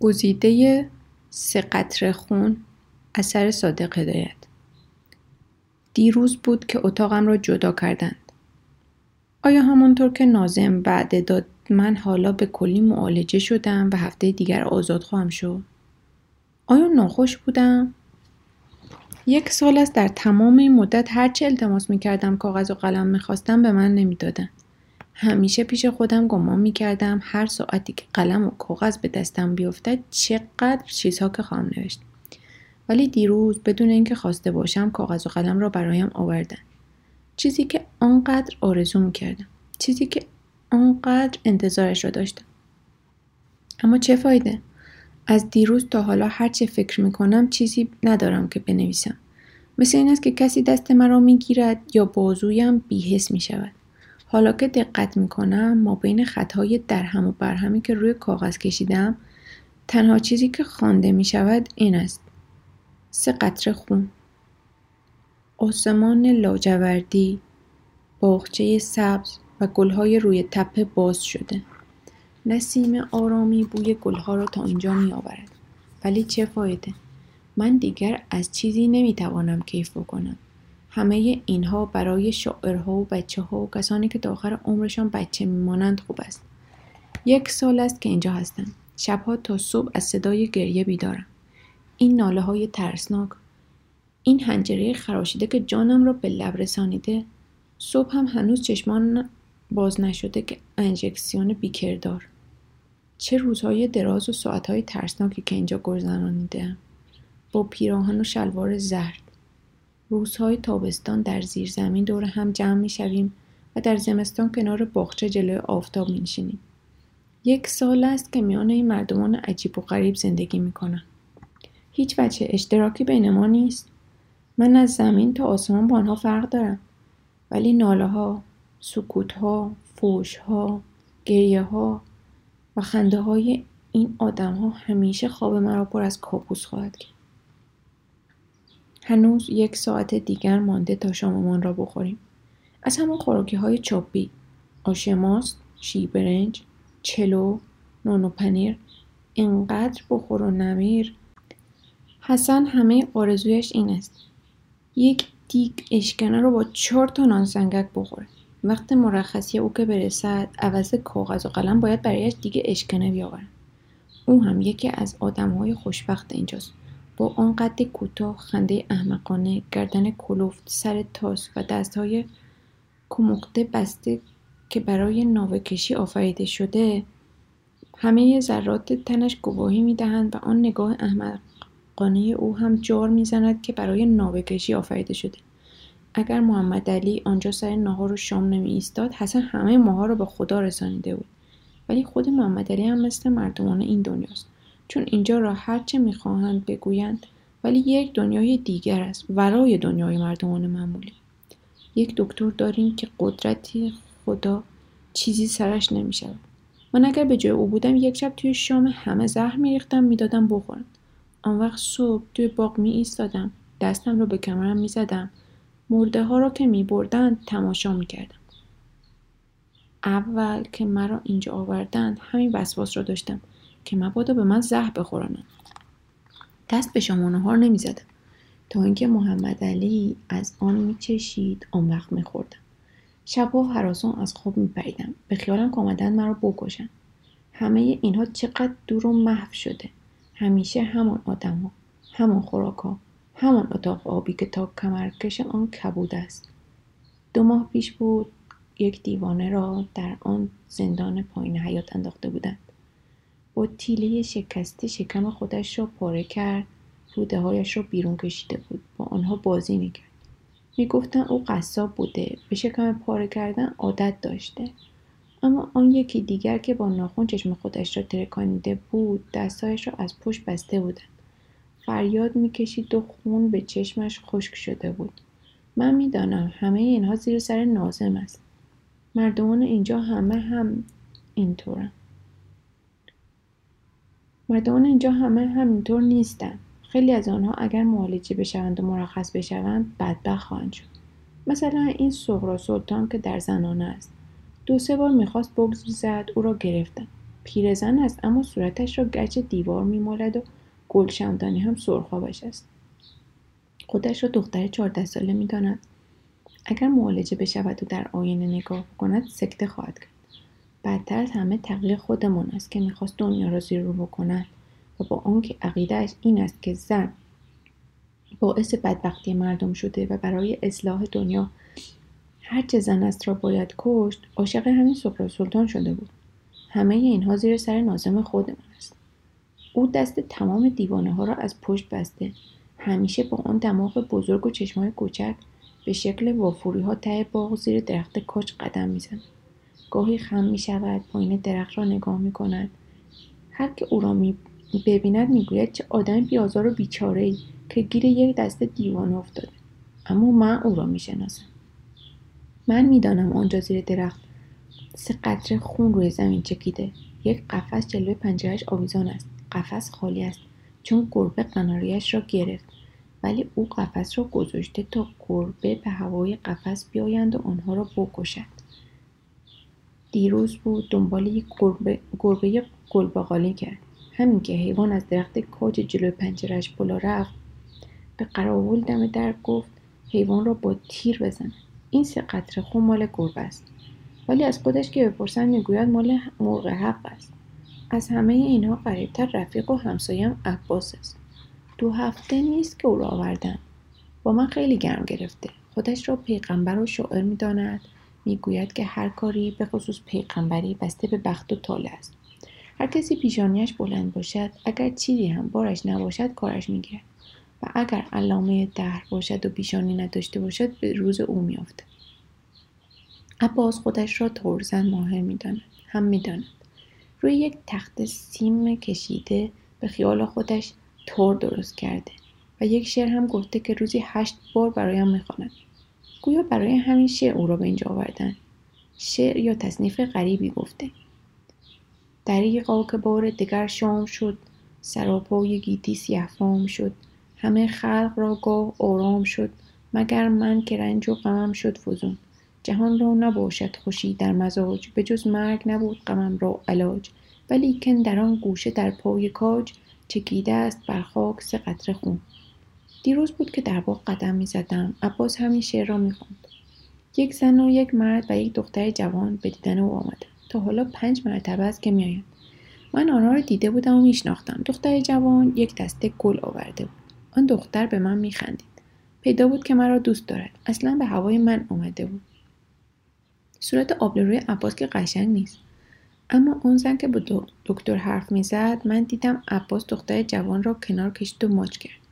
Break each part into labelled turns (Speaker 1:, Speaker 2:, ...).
Speaker 1: گزیده سه قطره خون اثر صادق هدایت. دیروز بود که اتاقم را جدا کردند. آیا همانطور که نازم بعد داد من حالا به کلی معالجه شدم و هفته دیگر آزاد خواهم شد؟ آیا ناخوش بودم؟ یک سال است در تمام این مدت هرچه التماس می کردم کاغذ و قلم می خواستم به من نمی‌دادند همیشه پیش خودم گمان می کردم هر ساعتی که قلم و کاغذ به دستم بیفتد چقدر چیزها که خواهم نوشت. ولی دیروز بدون اینکه خواسته باشم کاغذ و قلم را برایم آوردن. چیزی که آنقدر آرزو می کردم چیزی که آنقدر انتظارش را داشتم. اما چه فایده؟ از دیروز تا حالا هرچه فکر می کنم چیزی ندارم که بنویسم. مثل این است که کسی دست مرا می گیرد یا بازویم بیحس می شود حالا که دقت می کنم ما بین خطهای درهم و برهمی که روی کاغذ کشیدم تنها چیزی که خوانده می شود این است. سه قطره خون. آسمان لاجوردی باغچه سبز و گلهای روی تپه باز شده. نسیم آرامی بوی گلها را تا اینجا می آورد ولی چه فایده؟ من دیگر از چیزی نمی توانم کیف بکنم. همه اینها برای شاعرها و بچه ها و کسانی که تا آخر عمرشان بچه میمانند خوب است. یک سال است که اینجا هستم. شبها تا صبح از صدای گریه بیدارم. این ناله های ترسناک این هنجره خراشیده که جانم را به لب رسانیده صبح هم هنوز چشمان باز نشده که انجکسیون بیکردار. چه روزهای دراز و ساعتهای ترسناکی که اینجا گذرانیده با پیراهن و شلوار زرد. روزهای تابستان در زیر زمین دور هم جمع می شویم و در زمستان کنار باغچه جلوی آفتاب می نشینیم. یک سال است که میان این مردمان عجیب و غریب زندگی می کنم. هیچ وجه اشتراکی بین ما نیست. من از زمین تا آسمان با آنها فرق دارم. ولی ناله ها، سکوت ها، فوش ها، گریه ها و خنده های این آدم ها همیشه خواب مرا پر از کابوس خواهد کرد. هنوز یک ساعت دیگر مانده تا شاممان را بخوریم. از همان خوراکی های چاپی، آش ماست، شی برنج، چلو، نان و پنیر، اینقدر بخور و نمیر. حسن همه آرزویش این است. یک دیگ اشکنه رو با چهار تا نان سنگک بخوره. وقت مرخصی او که برسد عوض کاغذ و قلم باید برایش دیگه اشکنه بیاورن. او هم یکی از آدم های خوشبخت اینجاست. با آن قد کوتاه خنده احمقانه گردن کلفت سر تاس و دستهای کمخته بسته که برای ناوه کشی آفریده شده همه ذرات تنش گواهی می‌دهند و آن نگاه احمقانه او هم جار می‌زند که برای ناوه کشی آفریده شده. اگر محمد علی آنجا سر نهار و شام نمی ایستاد حسن همه ماها را به خدا رسانیده بود. ولی خود محمد علی هم مثل مردمان این دنیاست. چون اینجا را هرچه می‌خواهند بگویند ولی یک دنیای دیگر است ورای دنیای مردمان معمولی. یک دکتر داریم که قدرتی خدا چیزی سرش نمی‌شود. من اگر به جای او بودم یک شب توی شام همه زهر میریختم می‌دادم بخورند آن وقت صبح توی باغ می ایستادم دستم را به کمرم می زدم مرده ها را که می بردند تماشا می کردم. اول که مرا اینجا آوردند همین وسواس را داشتم. که مبادا به من زهر بخورانند دست به شام نهار نمی‌زدم تا اینکه محمد علی از آن میچشید آن وقت میخوردم. شبها هراسان از خواب میپریدم. به خیالم که آمدن مرا بکشن. همه اینها چقدر دور و محو شده. همیشه همان آدم ها همان خوراک ها همان اتاق آبی که تا کمرکش آن کبود است. دو ماه پیش بود یک دیوانه را در آن زندان پایین حیات انداخته بودند با تیله شکسته شکم خودش را پاره کرد. روده هایش را بیرون کشیده بود. با آنها بازی می‌کرد. می‌گفتند او قصاب بوده. به شکم پاره کردن عادت داشته. اما آن یکی دیگر که با ناخون چشم خودش را ترکانیده بود دستهایش را از پشت بسته بودند. فریاد می‌کشید و خون به چشمش خشک شده بود. من می‌دانم همه اینها زیر سر نازم است. مردمان اینجا همه هم اینطورن. مردمان اینجا همه همینطور نیستند خیلی از آنها اگر معالجه بشوند و مرخص بشوند بدبخت خواهند شد. مثلا این سغرا سلطان که در زنانه است. دو سه بار می‌خواست بگذرد او را گرفتن. پیرزن است اما صورتش را گچ دیوار میمالد و گلشمدانی هم سرخابش است. خودش را دختر چهارده ساله می‌داند. اگر معالجه بشود و در آینه نگاه کند سکته خواهد کرد. بدتر از همه تغییر خودمان است که می‌خواست دنیا را زیر رو بکند و با آنکه عقیدهاش این است که زن باعث بدبختی مردم شده و برای اصلاح دنیا هرچه زن است را باید کشت عاشق همین سقرا سلطان شده بود. همه اینها زیر سر نازم خودمان است. او دست تمام دیوانه ها را از پشت بسته. همیشه با آن دماغ بزرگ و چشمای کوچک به شکل وافوری ها ته باغ زیر درخت کاج قدم می‌زند. گاهی خم می شود پایین درخت را نگاه می کند هر که او را می ببیند می‌گوید چه آدم بیازار و بیچاره ای که گیر یک دست دیوانه افتاده. اما من او را می‌شناسم. من می‌دانم آنجا زیر درخت سه قطره خون روی زمین چکیده. یک قفس جلوی پنجرهش آویزان است. قفس خالی است چون گربه قناریش را گرفت. ولی او قفس را گذاشته تا گربه به هوای قفس بیایند و آنها را بکشد. دیروز بود دنبال یک گربه, گربه گلباقالی کرد. همین که حیوان از درخت کاج جلوی پنجرش بالا رفت به قراول دم در گفت حیوان را با تیر بزن. این سه قطره خون مال گربه است. ولی از خودش که بپرسند می‌گوید مال مرغ حق است. از همه اینها قریبتر رفیق و همسایم عباس است. دو هفته نیست که او را آوردن با من خیلی گرم گرفته. خودش را پیغمبر و شاعر می‌داند. می‌گوید که هر کاری به خصوص پیغمبری بسته به بخت و تاله است. هر کسی پیشانیش بلند باشد اگر چیزی هم بارش نباشد کارش می‌گیرد. و اگر علامه دهر باشد و پیشانی نداشته باشد به روز او میافتد عباس خودش را تورزن ماهر می‌داند. هم می‌داند. روی یک تخت سیم کشیده به خیال خودش تور درست کرده و یک شعر هم گفته که روزی هشت بار برایم می‌خواند. گویا برای همین شعر او را به اینجا آوردن. شعر یا تصنیف غریبی گفته. دریقا که بار دگر شام شد سراپای گیتی سیه فام شد. همه خلق را گاه آرام شد مگر من که رنج و غمم شد فزون. جهان را نباشد خوشی در مزاج به جز مرگ نبود غمم را علاج. ولیکن در آن گوشه در پای کاج چکیده است بر خاک سه قطره خون. دیروز بود که در باغ قدم می زدم عباس همین شعر را می یک زن و یک مرد و یک دختر جوان به دیدن او آمدند. تا حالا پنج مرتبه است که میآیند. من آنها را دیده بودم و میشناختم. دختر جوان یک دسته گل آورده بود. آن دختر به من میخندید. پیدا بود که مرا دوست دارد. اصلا به هوای من آمده بود. صورت آبلروی عباس که قشنگ نیست. اما اون زن که با دکتر حرف می‌زد من دیدم عباس دختر جوان را کنار کشید و ماچ کرد.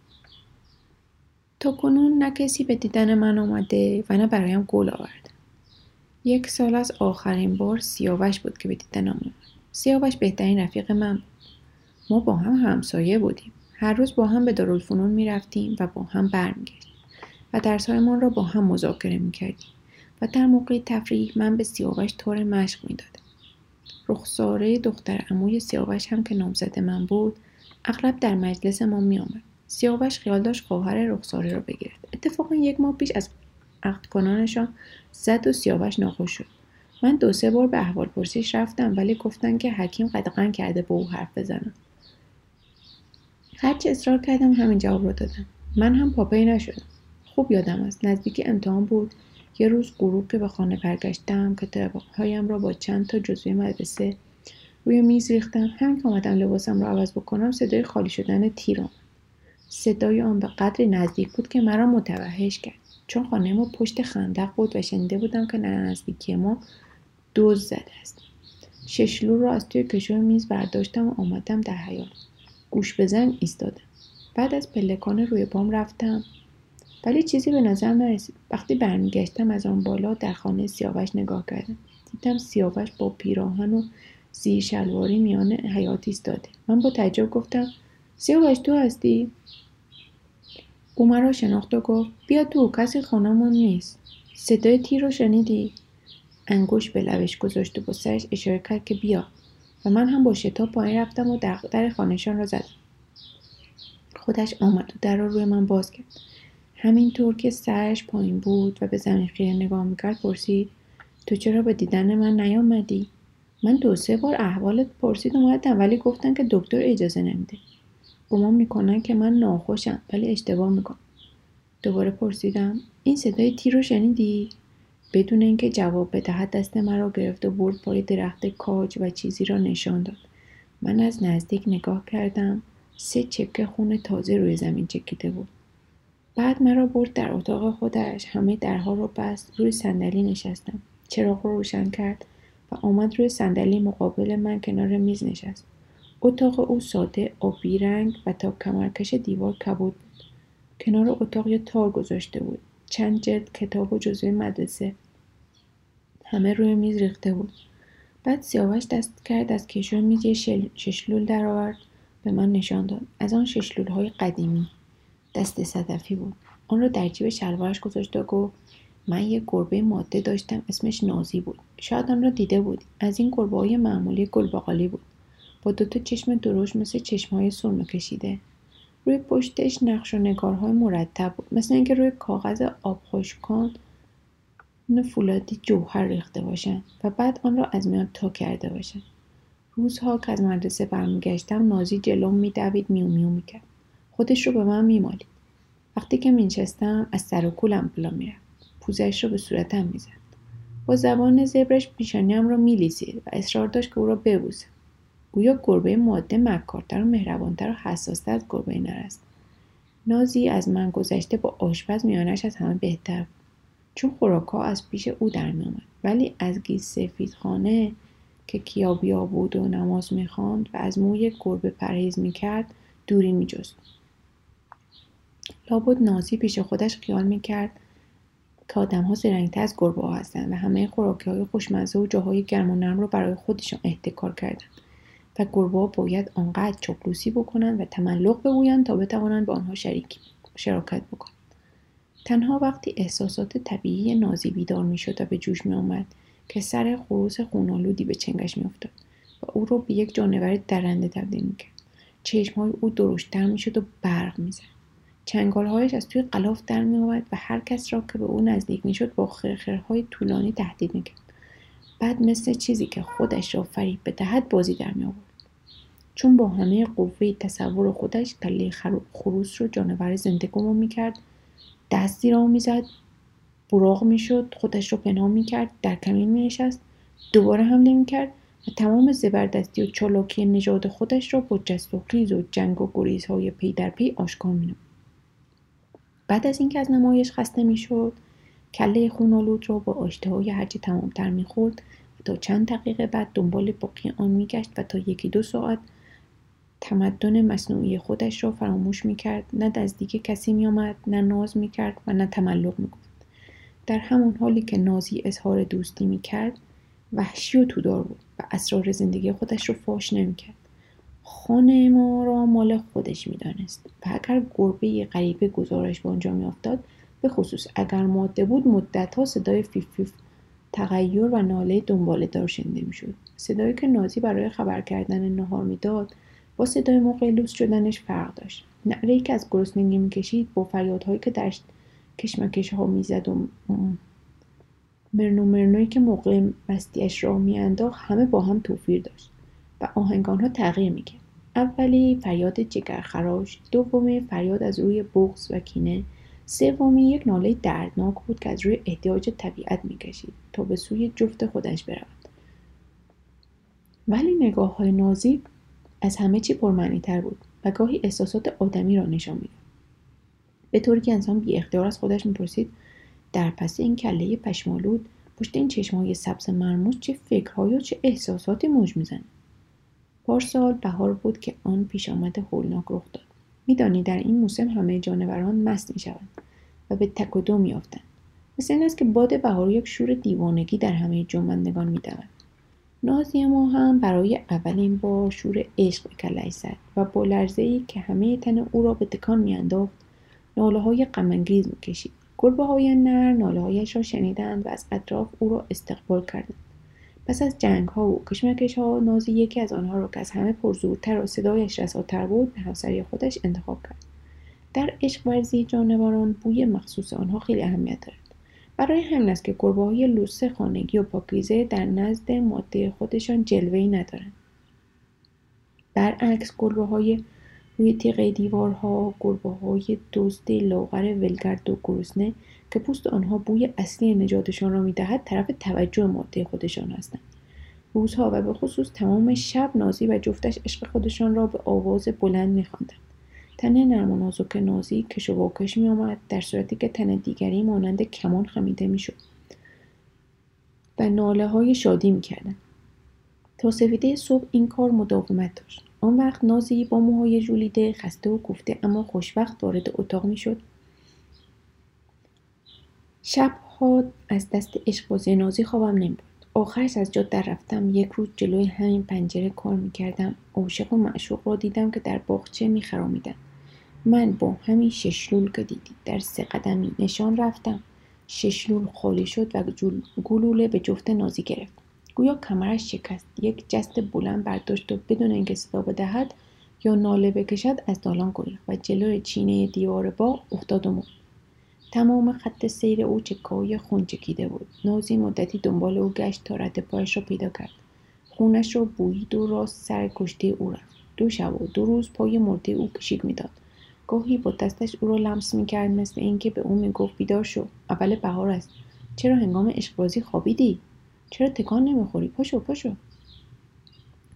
Speaker 1: کنون نه کسی به دیدن من آمده و نه برایم گل آورد یک سال از آخرین بار سیاوش بود که به دیدنم آمد سیاوش بهترین رفیق من بود. ما با هم همسایه بودیم. هر روز با هم به دارالفنون می‌رفتیم و با هم برمیگشتیم و درسهایمان را با هم مذاکره می‌کردیم و در موقع تفریح من به سیاوش طور مشق می‌دادم. رخساره دختر اموی سیاوش هم که نامزد من بود اغلب در مجلس ما میآمد. سیاوش خیال داشت خواهر رخساره را بگیرد. اتفاقا یک ماه پیش از عقد کنانشان زد و سیاوش ناخوش شد. من دو سه بار به احوال پرسیش رفتم ولی گفتن که حکیم قدغن کرده به او حرف بزنم هرچی اصرار کردم همین جواب رو دادم. من هم پاپی نشدم. خوب یادم است. نزدیک امتحان بود. یه روز غروب که به خانه برگشتم که هایم را با چند تا جزوی مدرسه روی میز ریختم. همین که آمدم لباسم را عوض بکنم صدای خالی شدن تیر صدای آن به قدری نزدیک بود که مرا متوحش کرد. چون خانه ما پشت خندق بود و شنیده بودم که نزدیکی ما دوز زده است. ششلو را از توی کشوی میز برداشتم و آمدم در حیات گوش بزن ایستادم. بعد از پلکان روی پام رفتم. ولی چیزی به نظر نرسید. وقتی برمیگشتم از آن بالا در خانه سیاوش نگاه کردم. دیدم سیاوش با پیراهن و زیر شلواری میان حیات ایستاده. من با تعجب گفتم سیاوش تو هستی؟ او مرا شناخت و گفت بیا تو کسی خانهمون نیست. صدای تیر رو شنیدی؟ انگوش به لبش گذاشت و با سرش اشاره کرد که بیا. و من هم با شتاب پایین رفتم و در, در خانهشان را زدم. خودش آمد و در را روی من باز کرد. همینطور که سرش پایین بود و به زمین خیره نگاه می‌کرد پرسید تو چرا به دیدن من نیامدی؟ من دو سه بار احوالت پرسید اومدم ولی گفتن که دکتر اجازه نمیده. گمان می‌کنن که من ناخوشم ولی اشتباه می‌کنم. دوباره پرسیدم این صدای تیر رو شنیدی؟ بدون اینکه جواب بدهد دست مرا گرفت و برد پای درخت کاج و چیزی را نشان داد. من از نزدیک نگاه کردم سه چکه خون تازه روی زمین چکیده بود. بعد مرا برد در اتاق خودش همه درها رو بست روی صندلی نشستم. چراغ رو روشن کرد و آمد روی صندلی مقابل من کنار میز نشست. اتاق او ساده آبی رنگ و تا کمرکش دیوار کبود. بود کنار اتاق یه تار گذاشته بود. چند جلد کتاب و جزوه مدرسه. همه روی میز ریخته بود. بعد سیاوش دست کرد از کشو میز یه ششلول درآورد. به من نشان داد. از آن ششلول های قدیمی. دست صدفی بود. آن را در جیب شلوارش گذاشت و گفت من یک گربه ماده داشتم اسمش نازی بود. شاید آن را دیده بود از این گربه های معمولی گلباقالی بود. با دوتا چشم درشت مثل چشم های سرمه کشیده. روی پشتش نقش و نگارهای مرتب بود. مثل اینکه روی کاغذ آب خشکان فولادی جوهر ریخته باشند و بعد آن را از میان تا کرده باشند روزها که از مدرسه برمیگشتم نازی جلوم میدوید میو میو می‌کرد. خودش رو به من میمالید. وقتی که مینشستم از سر و کولم پوزش رو به صورتم می‌زد. با زبان زبرش پیشانیم را میلیسید و اصرار داشت که او را ببوسه. گویا گربه ماده مکارتر و مهربانتر و حساستر از گربه نر است. نازی از من گذشته با آشپز میانش از همه بهتر. بود چون خوراکها از پیش او در میآمد. ولی از گیس سفید خانه که کیابیا بود و نماز می‌خواند و از موی گربه پرهیز می‌کرد دوری میجست. لابد نازی پیش خودش خیال می‌کرد که آدمها زرنگتر از گربه ها هستند و همه خوراکی های خوشمزه و جاهای گرم و نرم رو برای خودشان احتکار کردند. و گربه باید آنقدر چاپلوسی بکنند و تملق بگویند تا بتوانند به آنها شریک شراکت بکنند. تنها وقتی احساسات طبیعی نازی بیدار می‌شد و به جوش می آمد که سر خروس خونالودی به چنگش میافتاد و او رو به یک جانور درنده تبدیل می‌کرد. چشمهای او درشتتر می‌شد و برق می‌زد. چنگالهایش از توی قلاف در میآمد و هر کس را که به او نزدیک می‌شد با خرخرهای طولانی تهدید می‌کرد. بعد مثل چیزی که خودش را فریب بدهد بازی در می چون با همه قوه تصور خودش کله خروس رو جانور زنده گمان می‌کرد دست زیر می‌زد براغ می‌شد خودش رو پنهان می‌کرد در کمین مینشست دوباره حمله می‌کرد و تمام زبردستی و چالاکی نژاد خودش را با جست و خیز و جنگ و گریزهای پی در پی آشکار مینمود بعد از اینکه از نمایش خسته می‌شد کله خونالود را با آشتهای هرچی تمامتر می‌خورد و تا چند دقیقه بعد دنبال باقی آن میگشت و تا یکی دو ساعت تمدن مصنوعی خودش را فراموش می‌کرد. نه نزدیک کسی میآمد نه ناز می‌کرد و نه تملق می‌گفت. در همان حالی که نازی اظهار دوستی می‌کرد وحشی و تودار بود و اسرار زندگی خودش رو فاش نمی‌کرد. خانه ما را مال خودش می‌دانست و اگر گربه غریبه گزارش به آنجا میافتاد به خصوص اگر ماده بود مدتها صدای فیف فیف تغییر و ناله دنباله دار شنیده می‌شد. صدایی که نازی برای خبر کردن نهار می‌داد با صدای موقع لوس شدنش فرق داشت. نعره که از گرسنگی می‌کشید با فریادهایی که در کشمکش ها می‌زد و مرنو مرنوی که موقع مستیش را میانداخت همه با هم توفیر داشت و آهنگان ها تغییر می‌کرد. اولی فریاد جگرخراش. دومی فریاد از روی بغز و کینه. سومی یک ناله دردناک بود که از روی احتیاج طبیعت می‌کشید تا به سوی جفت خودش برود. ولی نگاه های نازی از همه چی تر بود و گاهی احساسات آدمی را نشان می‌داد. به طوری که انسان بی اختیار از خودش می‌پرسید در پس این کله پشمالود پشت این چشمهای سبز مرموز چه فکرهایی و چه احساساتی موج می‌زنه پارسال بهار بود که آن پیش آمد هولناک رخ داد. میدانی در این موسم همه جانوران مست می‌شوند و به تک و دو میافتند. مثل این است که باد بهار یک شور دیوانگی در همه جنبندگان میدود. نازی ما هم برای اولین بار شور عشق به زد و با لرزه ای که همه تن او را به تکان میانداخت ناله های غمانگیز می‌کشید. گربه های نر ناله هایش را شنیدند و از اطراف او را استقبال کردند. پس از جنگ ها و کشمکش ها نازی یکی از آنها را که از همه پرزورتر و صدایش رساتر بود به همسری خودش انتخاب کرد. در عشق ورزی جانوران بوی مخصوص آنها خیلی اهمیت دارد. برای همین است که گربه های لوسه خانگی و پاکیزه در نزد ماده خودشان جلوهی ندارند. برعکس گربه های روی تیغه دیوارها گربه های دزد لاغر ولگرد و گرسنه که پوست آنها بوی اصلی نجاتشان را می‌دهد طرف توجه ماده خودشان هستند. روزها و به خصوص تمام شب نازی و جفتش عشق خودشان را به آواز بلند میخواندند. تن نرم و نازک نازی کش و واکش می در صورتی که تن دیگری مانند کمان خمیده می‌شد و ناله های شادی می‌کردند. تا سفیده صبح این کار مداومت داشت. آن وقت نازی با موهای جولیده خسته و کوفته اما خوشبخت وارد اتاق می‌شد. شبها از دست عشق بازی نازی خوابم نمی‌برد. آخرش از جاده در رفتم یک روز جلوی همین پنجره کار می‌کردم. عاشق و معشوق را دیدم که در باغچه میخرامیدن من با همین ششلول که دیدید در سه قدمی نشان رفتم. ششلول خالی شد و گلوله به جفت نازی گرفت. گویا کمرش شکست. یک جست بلند برداشت و بدون اینکه صدا بدهد یا ناله بکشد از دالان گریخت و جلوی چینه دیوار باغ افتاد و مرد. تمام خط سیر او چکای خون چکیده بود. نازی مدتی دنبال او گشت تا رد پایش را پیدا کرد. خونش را بویید و راست سر کشته او رفت. دو شب و دو روز پای مرده او کشیک می‌داد. گاهی با دستش او را لمس می‌کرد مثل اینکه به او می‌گفت بیدار شو. اول بهار است. چرا هنگام عشقبازی خوابیدی؟ چرا تکان نمی‌خوری؟ پاشو پاشو.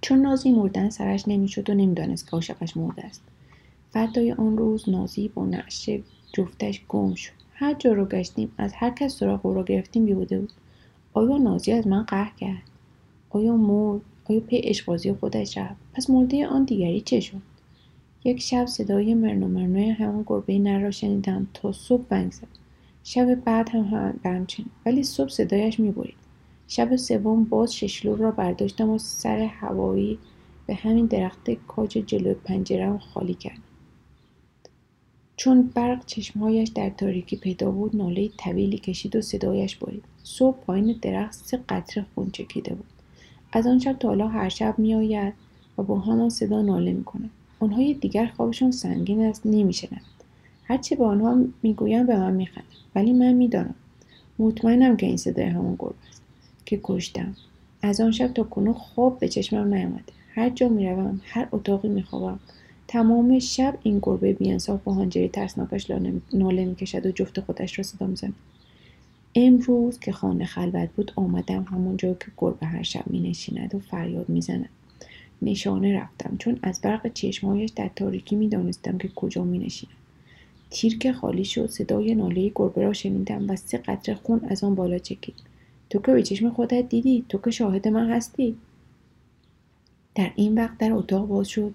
Speaker 1: چون نازی مردن سرش نمی‌شد و نمی‌دانست که عاشقش مرده است. فردای آن روز نازی با نعش جفتش گم شد. هر جا رو گشتیم از هر کس سراغ او را گرفتیم بیوده بود. آیا نازی از من قهر کرد؟ آیا مرد آیا پی عشقبازی خودش رفت؟ پس مرده آن دیگری چه شد؟ یک شب صدای مرن و مرنوی همان گربه نر را شنیدم تا صبح بنگ زد. شب بعد هم همچنین ولی صبح صدایش می‌برید شب سوم باز ششلو را برداشتم و سر هوایی به همین درخت کاج جلو پنجرم خالی کردم. چون برق چشمهایش در تاریکی پیدا بود ناله طویلی کشید و صدایش برید صبح پایین درخت سه قطره خون چکیده بود. از آن شب تا حالا هر شب میآید و با همان صدا ناله می‌کند آنهای دیگر خوابشان سنگین است نمیشنوند. هرچه به آنها می‌گویم به من میخندند. ولی من می‌دانم. مطمئنم که این صدای همان گربه است که کشتم. از آن شب تا کنون خواب به چشمم نیامده. هر جا می‌روم هر اتاقی میخوابم تمام شب این گربه بیانصاف با هانجری ترسناکش ناله می‌کشد و جفت خودش را صدا می‌زند امروز که خانه خلوت بود آمدم همونجا که گربه هر شب می نشیند و فریاد می‌زند. نشانه رفتم چون از برق چشمهایش در تاریکی می‌دانستم که کجا می نشیند تیر که خالی شد صدای ناله گربه را شنیدم و سه قطره خون از آن بالا چکید. تو که به چشم خودت دیدی؟ تو که شاهد من هستی. در این وقت در اتاق باز شد.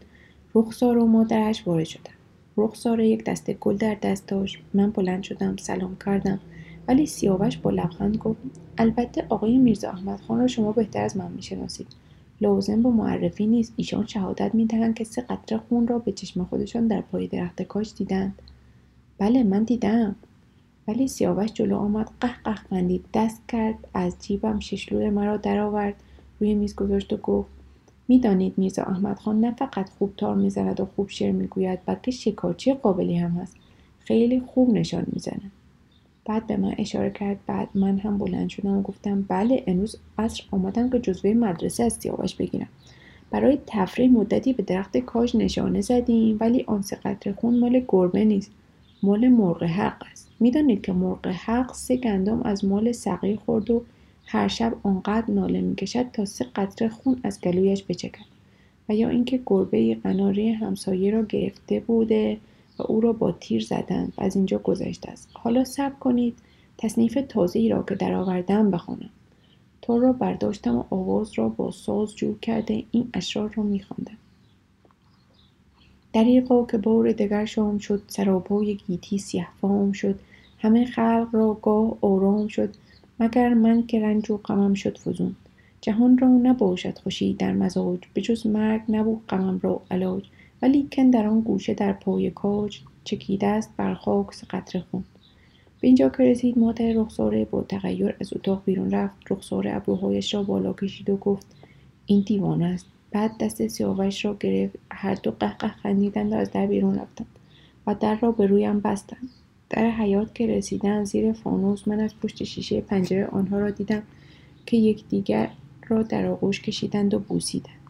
Speaker 1: رخسار و مادرش وارد شدن رخسار یک دسته گل در دست داشت. من بلند شدم سلام کردم. ولی سیاوش با لبخند گفت البته آقای میرزا احمد خان را شما بهتر از من می‌شناسید. لازم با معرفی نیست. ایشان شهادت می‌دهند که سه قطره خون را به چشم خودشان در پای درخت کاش دیدند. بله من دیدم. ولی سیاوش جلو آمد قه قه خندید. دست کرد از جیبم ششلور مرا درآورد. روی میز گذاشت و گفت می‌دانید میرزا احمد خان نه فقط خوب تار می‌زند و خوب شعر می‌گوید بلکه شکارچی قابلی هم هست. خیلی خوب نشان می‌زند. بعد به من اشاره کرد بعد من هم بلند شدم و گفتم بله امروز عصر آمدم که جزوه مدرسه از سیاوش بگیرم. برای تفریح مدتی به درخت کاج نشانه زدیم ولی آن سه قطره خون مال گربه نیست مال مرغ حق است. می‌دانید که مرغ حق سه گندم از مال سقی خورد و هر شب آنقدر ناله می‌کشد تا سه قطره خون از گلویش بچکد و یا اینکه گربه قناری همسایه را گرفته بوده و او را با تیر زدند و از اینجا گذشته است. حالا صبر کنید تصنیف تازه را که درآوردم بخوانم. تا را برداشتم و آواز را با ساز جور کرده این اشعار را میخواندم. دریقا که بار دگر شام شد سراپای گیتی سیه شد همه خلق را گاه آرام شد مگر من که رنج و غمم شد فزون. جهان را نباشد خوشی در مزاج به جز مرگ نبود غمم را علاج. ولیکن در آن گوشه در پای کاج چکیده است بر خاک قطره خون. به اینجا که رسید مادر رخساره با تغییر از اتاق بیرون رفت. رخساره ابروهایش را بالا کشید و گفت این دیوانه است. بعد دست سیاوش را گرفت. هر دو قهقه خندیدند و از در بیرون رفتند و در را به رویم بستند. در حیات که رسیدن زیر فانوس من از پشت شیشه پنجره آنها را دیدم که یکدیگر را در آغوش کشیدند و بوسیدند.